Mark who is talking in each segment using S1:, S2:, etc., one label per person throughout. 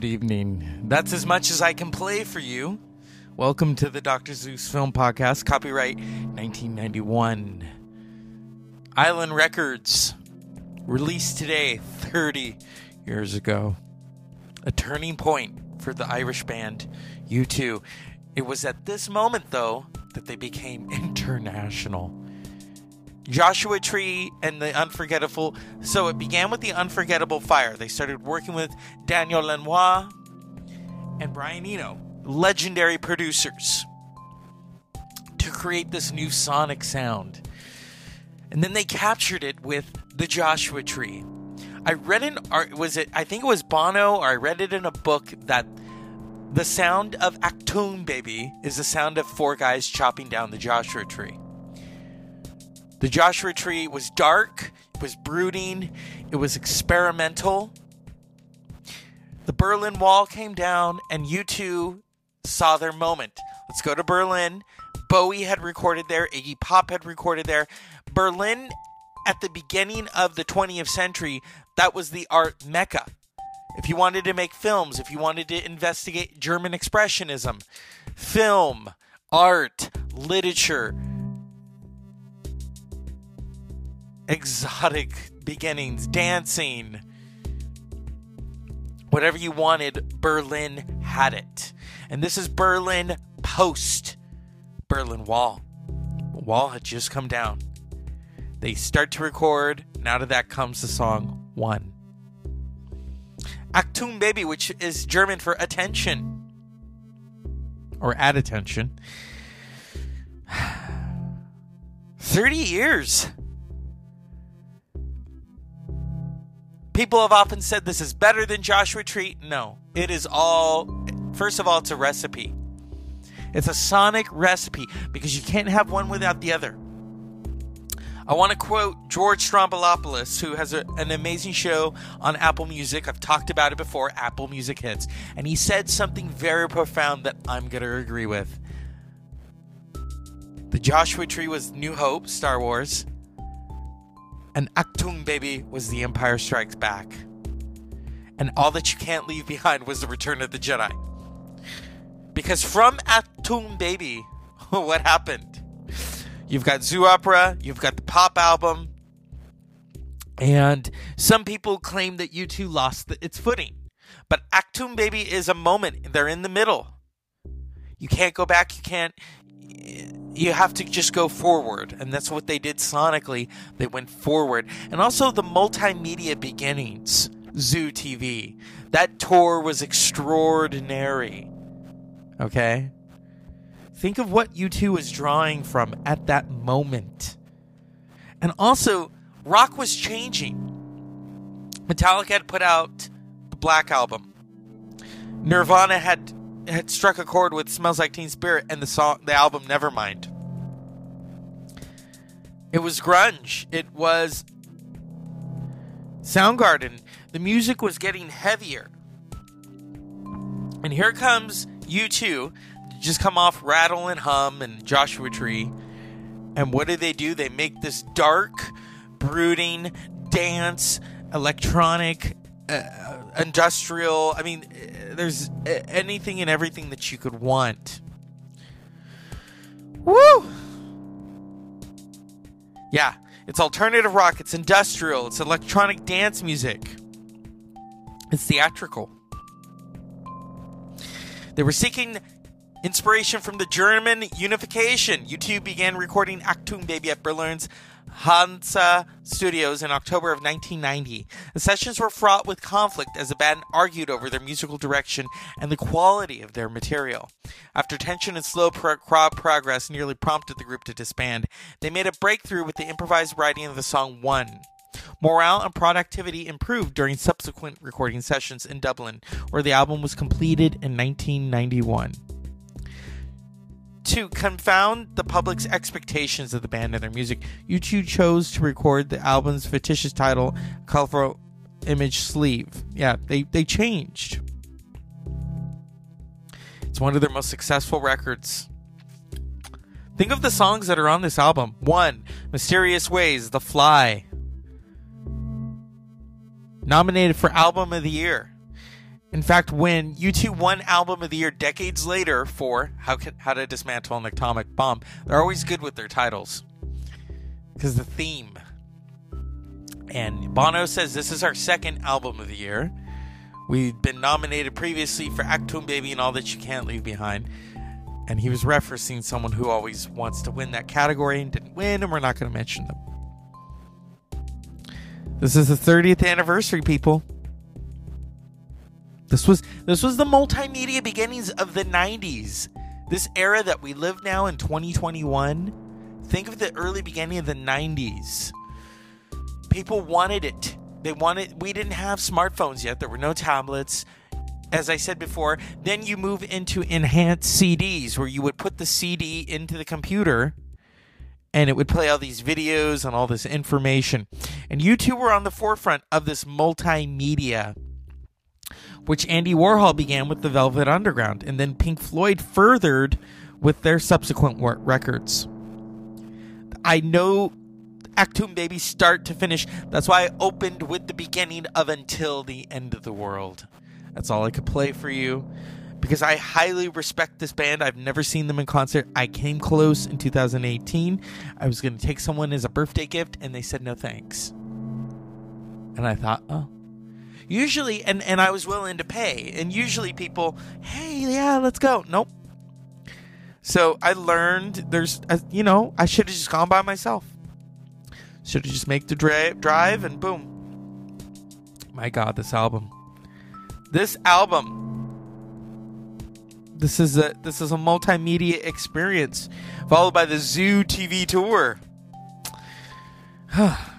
S1: good evening. That's as much as I can play for you. Welcome to the Dr. Zeus Film Podcast, copyright 1991. Island Records, released today, 30 years ago. A turning point for the Irish band U2. It was at this moment, though, that they became international. Joshua Tree and the Unforgettable. So it began with the Unforgettable Fire. They started working with Daniel Lanois and Brian Eno, legendary producers, to create this new sonic sound. And then they captured it with the Joshua Tree. I read in art was it I think it was Bono or I read it in a book that the sound of Achtung Baby is the sound of four guys chopping down the Joshua tree. The Joshua tree was dark, it was brooding, it was experimental. The Berlin Wall came down, and U2 saw their moment. Let's go to Berlin. Bowie had recorded there, Iggy Pop had recorded there. Berlin, at the beginning of the 20th century, that was the art mecca. If you wanted to make films, if you wanted to investigate German Expressionism, film, art, literature, exotic beginnings, dancing, whatever you wanted, Berlin had it. And this is Berlin post Berlin Wall. Wall had just come down. They start to record, and out of that comes the song One. Achtung Baby, which is German for attention or at attention. 30 years. People have often said this is better than Joshua Tree. No, it is all, first of all, it's a recipe. It's a sonic recipe because you can't have one without the other. I want to quote George Stroumboulopoulos, who has a, an amazing show on Apple Music. I've talked about it before, Apple Music Hits. And he said something very profound that I'm going to agree with. The Joshua Tree was New Hope, Star Wars and Achtung Baby was The Empire Strikes Back. And All That You Can't Leave Behind was The Return of the Jedi. Because from Achtung Baby, what happened? You've got Zooropa, you've got the pop album, and some people claim that U2 lost the, its footing. But Achtung Baby is a moment, they're in the middle. You can't go back, you can't you have to just go forward. And that's what they did sonically. They went forward. And also the multimedia beginnings zoo tv that tour was extraordinary. Okay? Think of what u2 was drawing from at that moment. And also rock was changing. Metallica had put out the black album. Nirvana had had struck a chord with "Smells Like Teen Spirit" and the song, the album "Nevermind." It was grunge. It was Soundgarden. The music was getting heavier, and here comes U2, just come off Rattle and Hum and Joshua Tree, and what do they do? They make this dark, brooding dance, electronic, uh, industrial. I mean, there's anything and everything that you could want. Woo! Yeah, it's alternative rock, it's industrial, it's electronic dance music, it's theatrical. They were seeking inspiration from the German unification. U2 began recording Achtung Baby at Berlin's Hansa Studios in October of 1990. The sessions were fraught with conflict as the band argued over their musical direction and the quality of their material. After tension and slow pro- progress nearly prompted the group to disband, they made a breakthrough with the improvised writing of the song One. Morale and productivity improved during subsequent recording sessions in Dublin, where the album was completed in 1991 to confound the public's expectations of the band and their music, U2 chose to record the album's fictitious title, Colorful Image Sleeve. Yeah, they, they changed. It's one of their most successful records. Think of the songs that are on this album. One, Mysterious Ways, The Fly. Nominated for Album of the Year. In fact, when U2 won Album of the Year decades later for How, How to Dismantle an Atomic Bomb, they're always good with their titles because the theme. And Bono says this is our second album of the year. We've been nominated previously for Achtung Baby and All That You Can't Leave Behind. And he was referencing someone who always wants to win that category and didn't win, and we're not going to mention them. This is the 30th anniversary, people. This was this was the multimedia beginnings of the 90s. This era that we live now in 2021. Think of the early beginning of the 90s. People wanted it. They wanted we didn't have smartphones yet. There were no tablets. As I said before, then you move into enhanced CDs where you would put the CD into the computer and it would play all these videos and all this information. And U2 were on the forefront of this multimedia which Andy Warhol began with the Velvet Underground, and then Pink Floyd furthered with their subsequent records. I know Achtung Baby start to finish. That's why I opened with the beginning of Until the End of the World. That's all I could play for you because I highly respect this band. I've never seen them in concert. I came close in 2018. I was going to take someone as a birthday gift, and they said no thanks. And I thought, oh, Usually, and, and I was willing to pay. And usually people, hey, yeah, let's go. Nope. So I learned there's, a, you know, I should have just gone by myself. Should have just make the dra- drive and boom. My God, this album. This album. This is a this is a multimedia experience, followed by the Zoo TV tour.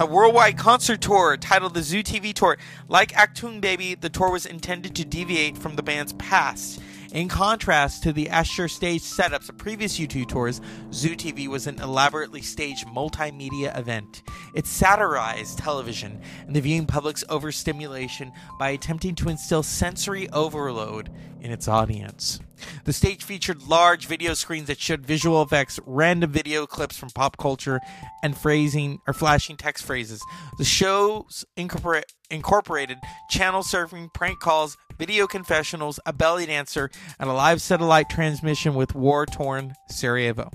S1: a worldwide concert tour titled the Zoo TV Tour. Like Achtung Baby, the tour was intended to deviate from the band's past. In contrast to the Asher stage setups of previous U2 tours, Zoo TV was an elaborately staged multimedia event. It satirized television and the viewing public's overstimulation by attempting to instill sensory overload in its audience. The stage featured large video screens that showed visual effects, random video clips from pop culture, and phrasing or flashing text phrases. The shows incorporate, incorporated channel surfing, prank calls, video confessionals, a belly dancer, and a live satellite transmission with war torn Sarajevo.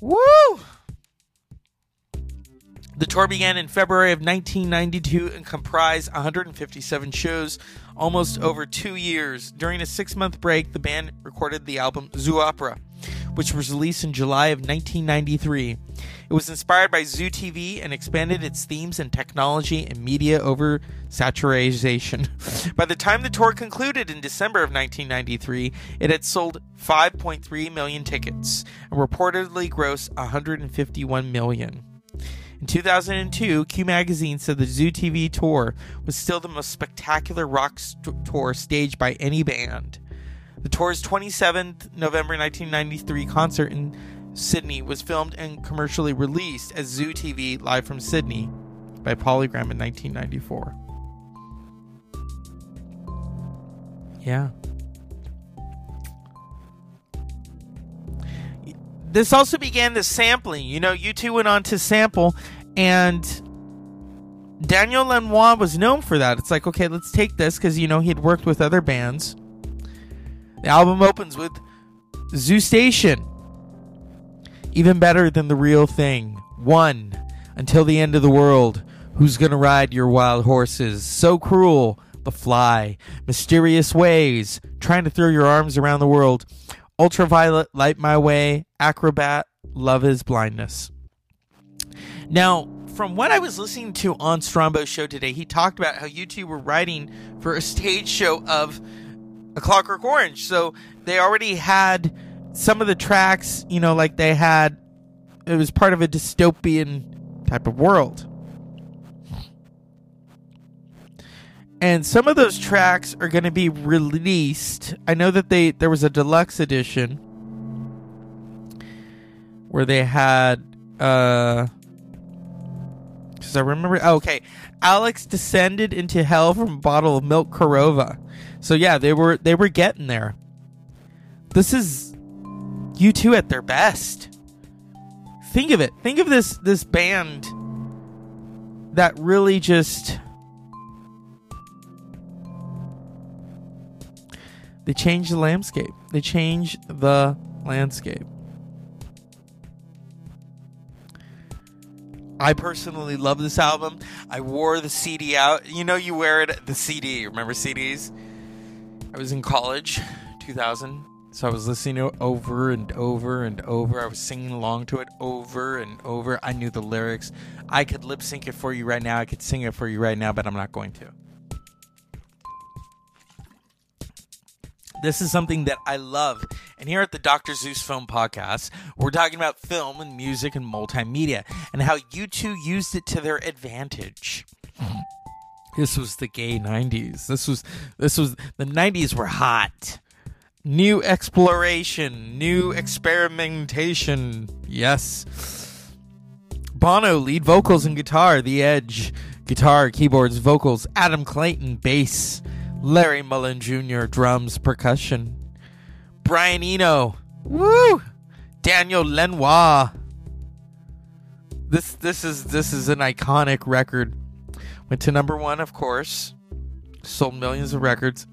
S1: Woo! The tour began in February of 1992 and comprised 157 shows, almost over two years. During a six month break, the band recorded the album Zooropa, which was released in July of 1993. It was inspired by Zoo TV and expanded its themes and technology and media over saturation. by the time the tour concluded in December of 1993, it had sold 5.3 million tickets and reportedly grossed 151 million. In 2002, Q Magazine said the Zoo TV tour was still the most spectacular rock st- tour staged by any band. The tour's 27th November 1993 concert in Sydney was filmed and commercially released as Zoo TV Live from Sydney by Polygram in 1994. Yeah. this also began the sampling. You know, U2 went on to sample, and Daniel Lanois was known for that. It's like, okay, let's take this because, you know, he had worked with other bands. The album opens with Zoo Station. Even better than the real thing. One, until the end of the world. Who's gonna ride your wild horses? So cruel. The fly. Mysterious ways. Trying to throw your arms around the world. Ultraviolet, Light My Way, Acrobat, Love is Blindness. Now, from what I was listening to on Strombo's show today, he talked about how U2 were writing for a stage show of A Clockwork Orange. So they already had some of the tracks, you know, like they had, it was part of a dystopian type of world. and some of those tracks are going to be released. I know that they there was a deluxe edition where they had uh cuz I remember oh, okay, Alex descended into hell from a bottle of milk Korova. So yeah, they were they were getting there. This is you two at their best. Think of it. Think of this this band that really just They changed the landscape. They changed the landscape. I personally love this album. I wore the CD out. You know, you wear it the CD. Remember CDs? I was in college, 2000. So I was listening to it over and over and over. I was singing along to it over and over. I knew the lyrics. I could lip sync it for you right now. I could sing it for you right now, but I'm not going to. This is something that I love. And here at the Dr. Zeus Film Podcast, we're talking about film and music and multimedia and how U2 used it to their advantage. This was the gay 90s. This was this was the 90s were hot. New exploration, new experimentation. Yes. Bono lead vocals and guitar, The Edge guitar, keyboards, vocals, Adam Clayton bass. Larry Mullen Jr. drums, percussion. Brian Eno, woo! Daniel Lanois. This this is this is an iconic record. Went to number one, of course. Sold millions of records.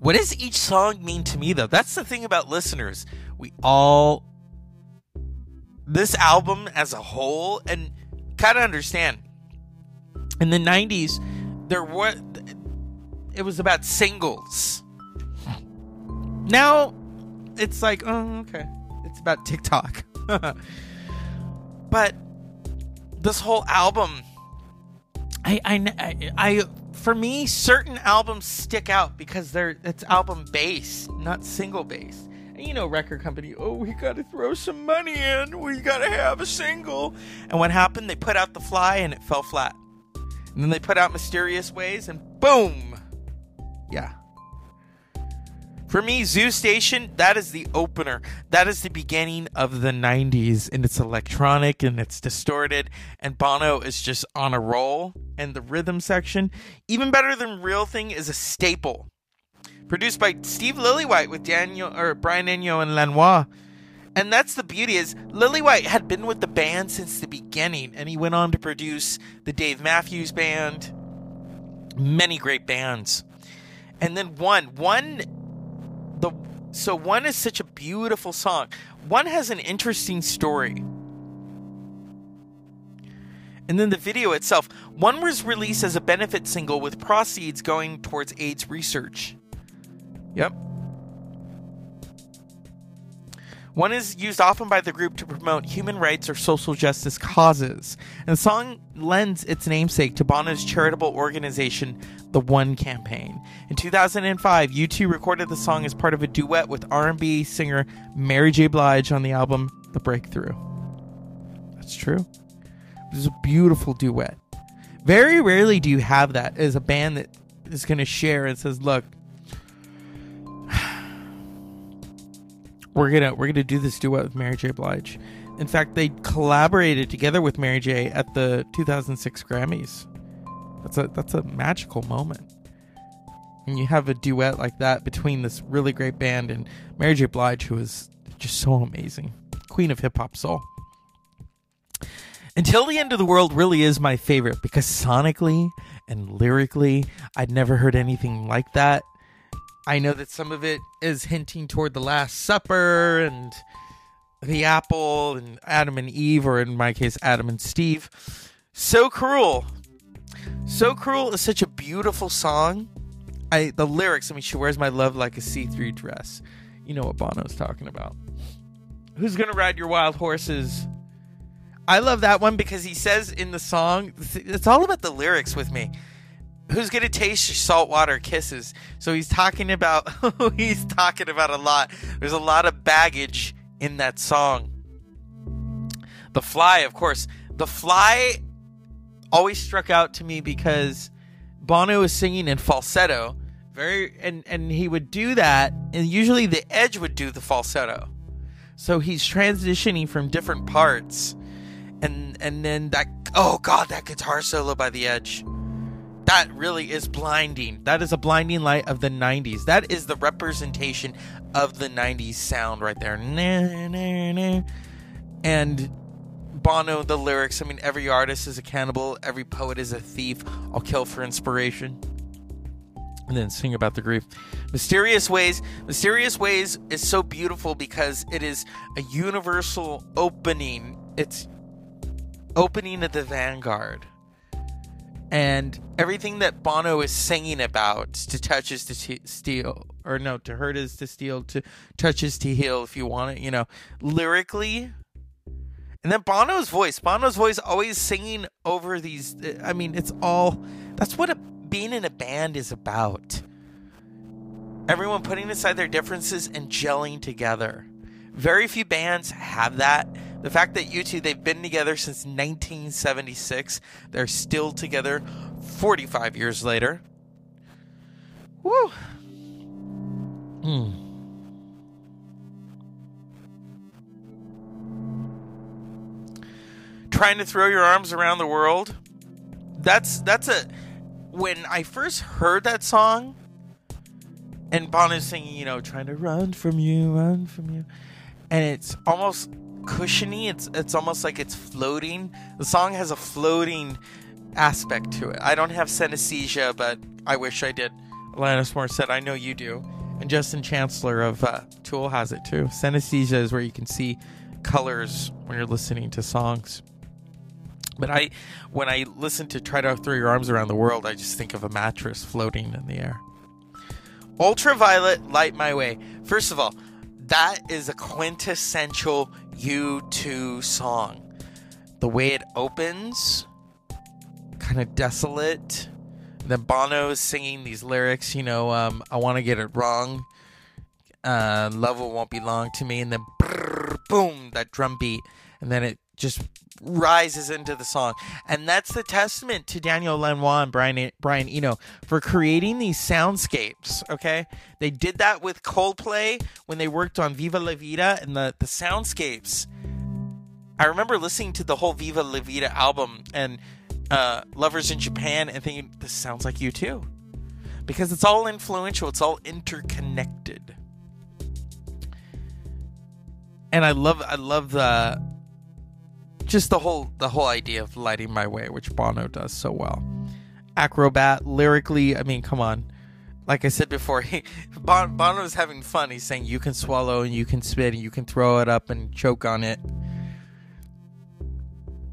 S1: What does each song mean to me, though? That's the thing about listeners. We all, this album as a whole, and kind of understand. In the 90s, there were it was about singles. Now it's like, oh, okay. It's about TikTok. but this whole album I, I, I, for me, certain albums stick out because they're it's album based, not single based. And you know, record company, oh, we got to throw some money in. We got to have a single. And what happened? They put out The Fly and it fell flat. And then they put out Mysterious Ways, and boom! Yeah. For me, Zoo Station, that is the opener. That is the beginning of the 90s, and it's electronic and it's distorted, and Bono is just on a roll. And the rhythm section, even better than Real Thing, is a staple. Produced by Steve Lillywhite with Daniel or Brian Eno and Lanois. And that's the beauty is Lillywhite had been with the band since the beginning, and he went on to produce the Dave Matthews Band, many great bands, and then one one the so one is such a beautiful song. One has an interesting story. And then the video itself. One was released as a benefit single with proceeds going towards AIDS research. Yep. One is used often by the group to promote human rights or social justice causes. And the song lends its namesake to Bono's charitable organization, the One Campaign. In 2005, U2 recorded the song as part of a duet with R&B singer Mary J. Blige on the album The Breakthrough. That's true. It was a beautiful duet. Very rarely do you have that as a band that is going to share and says, "Look, we're gonna we're gonna do this duet with Mary J. Blige. In fact, they collaborated together with Mary J. at the 2006 Grammys. That's a that's a magical moment. And you have a duet like that between this really great band and Mary J. Blige, who is just so amazing, queen of hip hop soul. Until the End of the World really is my favorite because sonically and lyrically, I'd never heard anything like that. I know that some of it is hinting toward the Last Supper and the apple and Adam and Eve, or in my case, Adam and Steve. So cruel. So cruel is such a beautiful song. I the lyrics. I mean, she wears my love like a see-through dress. You know what Bono's talking about. Who's gonna ride your wild horses? I love that one because he says in the song, it's all about the lyrics with me who's gonna taste your saltwater kisses? So he's talking about he's talking about a lot. There's a lot of baggage in that song. The Fly, of course. The Fly always struck out to me because Bono is singing in falsetto, very and and he would do that, and usually the Edge would do the falsetto. So he's transitioning from different parts, and and then that oh god, that guitar solo by the Edge that really is blinding. That is a blinding light of the 90s. That is the representation of the 90s sound right there. And Bono, the lyrics I mean, every artist is a cannibal, every poet is a thief. I'll kill for inspiration. and then sing about the grief. Mysterious Ways. Mysterious Ways is so beautiful because it is a universal opening. It's opening of the vanguard. And everything that Bono is singing about, to touch is to t- steal, or no, to hurt is to steal, to touch is to heal, if you want it, you know, lyrically. And then Bono's voice, Bono's voice always singing over these. I mean, it's all, that's what a being in a band is about. Everyone putting aside their differences and gelling together. Very few bands have that. The fact that U2, they've been together since 1976, they're still together 45 years later. Woo. Hmm. Trying to throw your arms around the world. That's that's a when I first heard that song, and Bono's singing, you know, trying to run from you, run from you, and it's almost cushiony. It's it's almost like it's floating. The song has a floating aspect to it. I don't have synesthesia, but I wish I did. Alanis Morissette, I know you do, and Justin Chancellor of uh, Tool has it too. Synesthesia is where you can see colors when you're listening to songs. But I, when I listen to "Try to Throw Your Arms Around the World," I just think of a mattress floating in the air. Ultraviolet, light my way. First of all, that is a quintessential U2 song. The way it opens, kind of desolate. Then Bono is singing these lyrics, you know, um, I want to get it wrong. Uh, love won't be long to me. And then brrr, boom, that drum beat. And then it just rises into the song. And that's the testament to Daniel Lanois and Brian, Brian Eno for creating these soundscapes. Okay. They did that with Coldplay when they worked on Viva La Vida and the, the soundscapes. I remember listening to the whole Viva La Vida album and uh, Lovers in Japan and thinking, this sounds like U2. Because it's all influential, it's all interconnected. And I love I love the just the whole the whole idea of lighting my way, which Bono does so well. Acrobat lyrically, I mean, come on. Like I said before, he, bon, Bono's having fun. He's saying you can swallow and you can spit and you can throw it up and choke on it.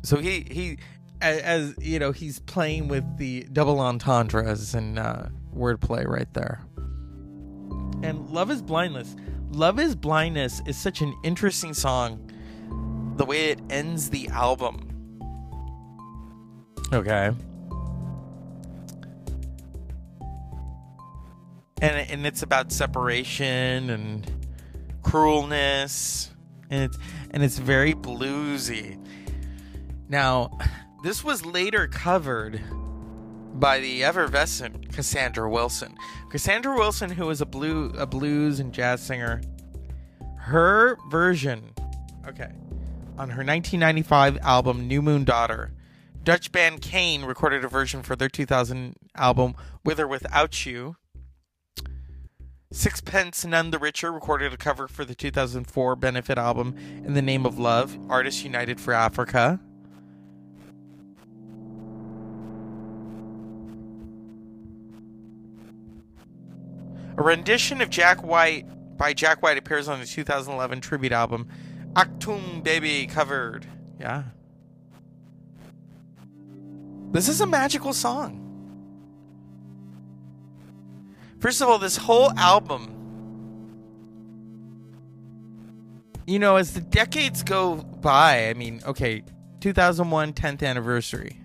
S1: So he he as, as you know he's playing with the double entendres and uh, wordplay right there. And Love is Blindness. Love is Blindness is such an interesting song the way it ends the album. Okay. And and it's about separation and cruelness and it's and it's very bluesy. Now, this was later covered by the effervescent Cassandra Wilson. Cassandra Wilson, who was a blue a blues and jazz singer, her version. Okay, on her 1995 album New Moon Daughter. Dutch band Kane recorded a version for their 2000 album With or Without You. Sixpence None the Richer recorded a cover for the 2004 benefit album In the Name of Love, Artists United for Africa. A rendition of Jack White by Jack White appears on the 2011 tribute album Achtung Baby covered. Yeah. This is a magical song. First of all, this whole album, you know, as the decades go by, I mean, okay, 2001 10th anniversary.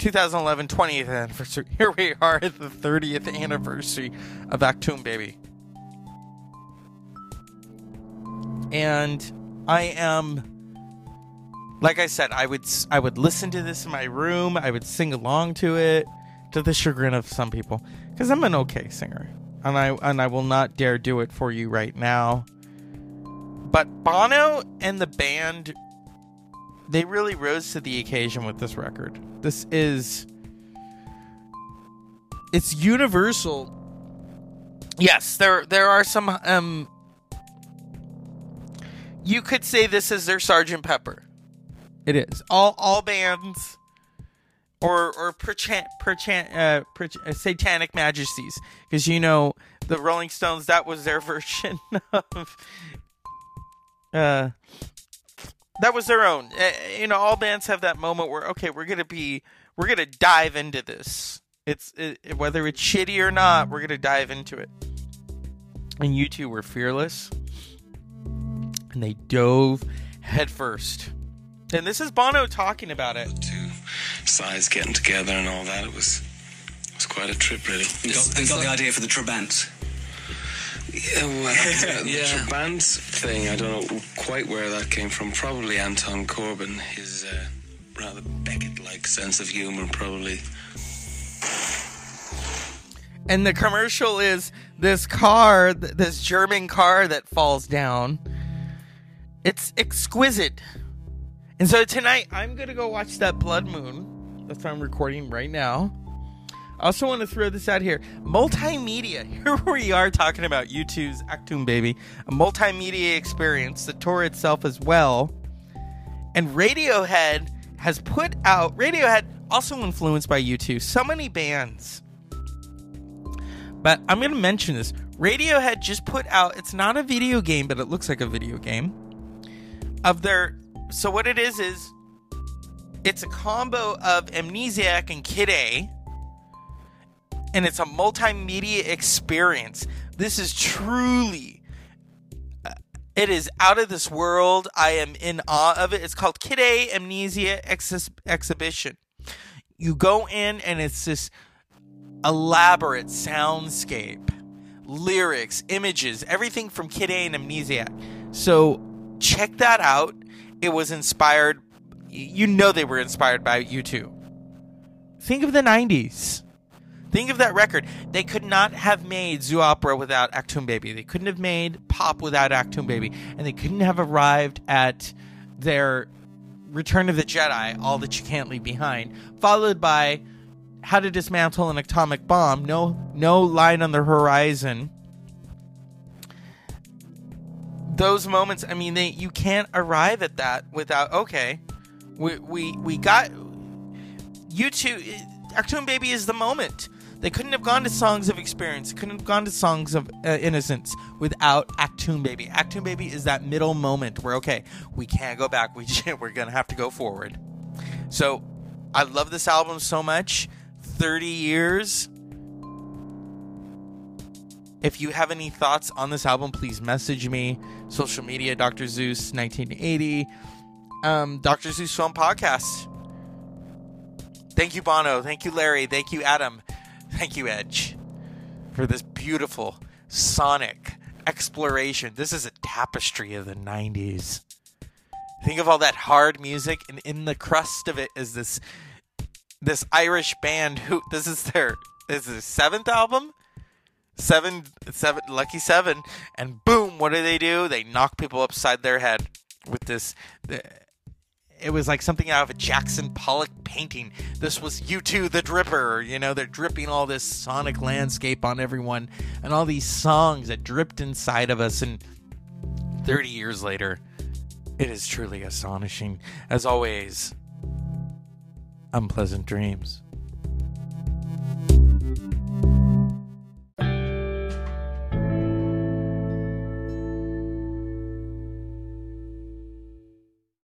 S1: 2011 20th anniversary. Here we are at the 30th anniversary of Achtung Baby. and I am like I said, I would I would listen to this in my room. I would sing along to it, to the chagrin of some people, because I'm an okay singer, and I and I will not dare do it for you right now. But Bono and the band, they really rose to the occasion with this record. This is it's universal. Yes, there there are some um you could say this is their Sergeant Pepper. It is. All all bands or or perchant, perchant, uh, perch- uh, satanic majesties. Because you know the Rolling Stones that was their version of uh that was their own. Uh, you know all bands have that moment where okay we're gonna be we're gonna dive into this. It's it, whether it's shitty or not we're gonna dive into it. And U2 were fearless. And they dove headfirst. And this is Bono talking about it.
S2: Two sides getting together and all that it was it was quite a trip really
S3: You got, you got the idea for the Trabant.
S2: Yeah, well, the
S3: Yeah.
S2: Trabant thing, I don't know quite where that came from. Probably Anton Corbijn, his uh, rather Beckett-like sense of humor, probably.
S1: and the commercial is this car this german car that falls down it's exquisite and so tonight i'm gonna go watch that blood moon that's what i'm recording right now i also want to throw this out here multimedia here we are talking about u2's achtung baby a multimedia experience the tour itself as well and radiohead has put out radiohead also influenced by u2 so many bands but I'm going to mention this. Radiohead just put out, it's not a video game, but it looks like a video game. Of their. So, what it is, is it's a combo of Amnesiac and Kid A. And it's a multimedia experience. This is truly. uh, It is out of this world. I am in awe of it. It's called Kid A Amnesia Ex- Exhibition. You go in, and it's this elaborate soundscape, lyrics, images, everything from Kid A and Amnesiac. So check that out. It was inspired. You know they were inspired by U2. Think of the '90s. Think of that record. They could not have made Zooropa without Achtung Baby. They couldn't have made Pop without Achtung Baby, and they couldn't have arrived at their Return of the Jedi, All That You Can't Leave Behind, followed by how to dismantle an atomic bomb. No, no line on the horizon. Those moments. I mean, they you can't arrive at that without. Okay, we we we got you two. Achtung Baby is the moment. They couldn't have gone to Songs of Experience. Couldn't have gone to Songs of uh, Innocence without Achtung Baby. Achtung Baby is that middle moment where okay, we can't go back. We we're gonna have to go forward. So, I love this album so much. 30 years. If you have any thoughts on this album, please message me. Social media, Dr. Zeus 1980. Um, Dr. Zeus Film Podcast. Thank you, Bono. Thank you, Larry. Thank you, Adam. Thank you, Edge, for this beautiful sonic exploration. This is a tapestry of the 90s. Think of all that hard music, and in the crust of it is this this Irish band who this is their this is their seventh album, seven seven lucky seven, and boom, what do they do? They knock people upside their head with this. It was like something out of a Jackson Pollock painting. This was U2, the Dripper. You know, they're dripping all this sonic landscape on everyone, and all these songs that dripped inside of us. And 30 years later, it is truly astonishing. As always, unpleasant dreams.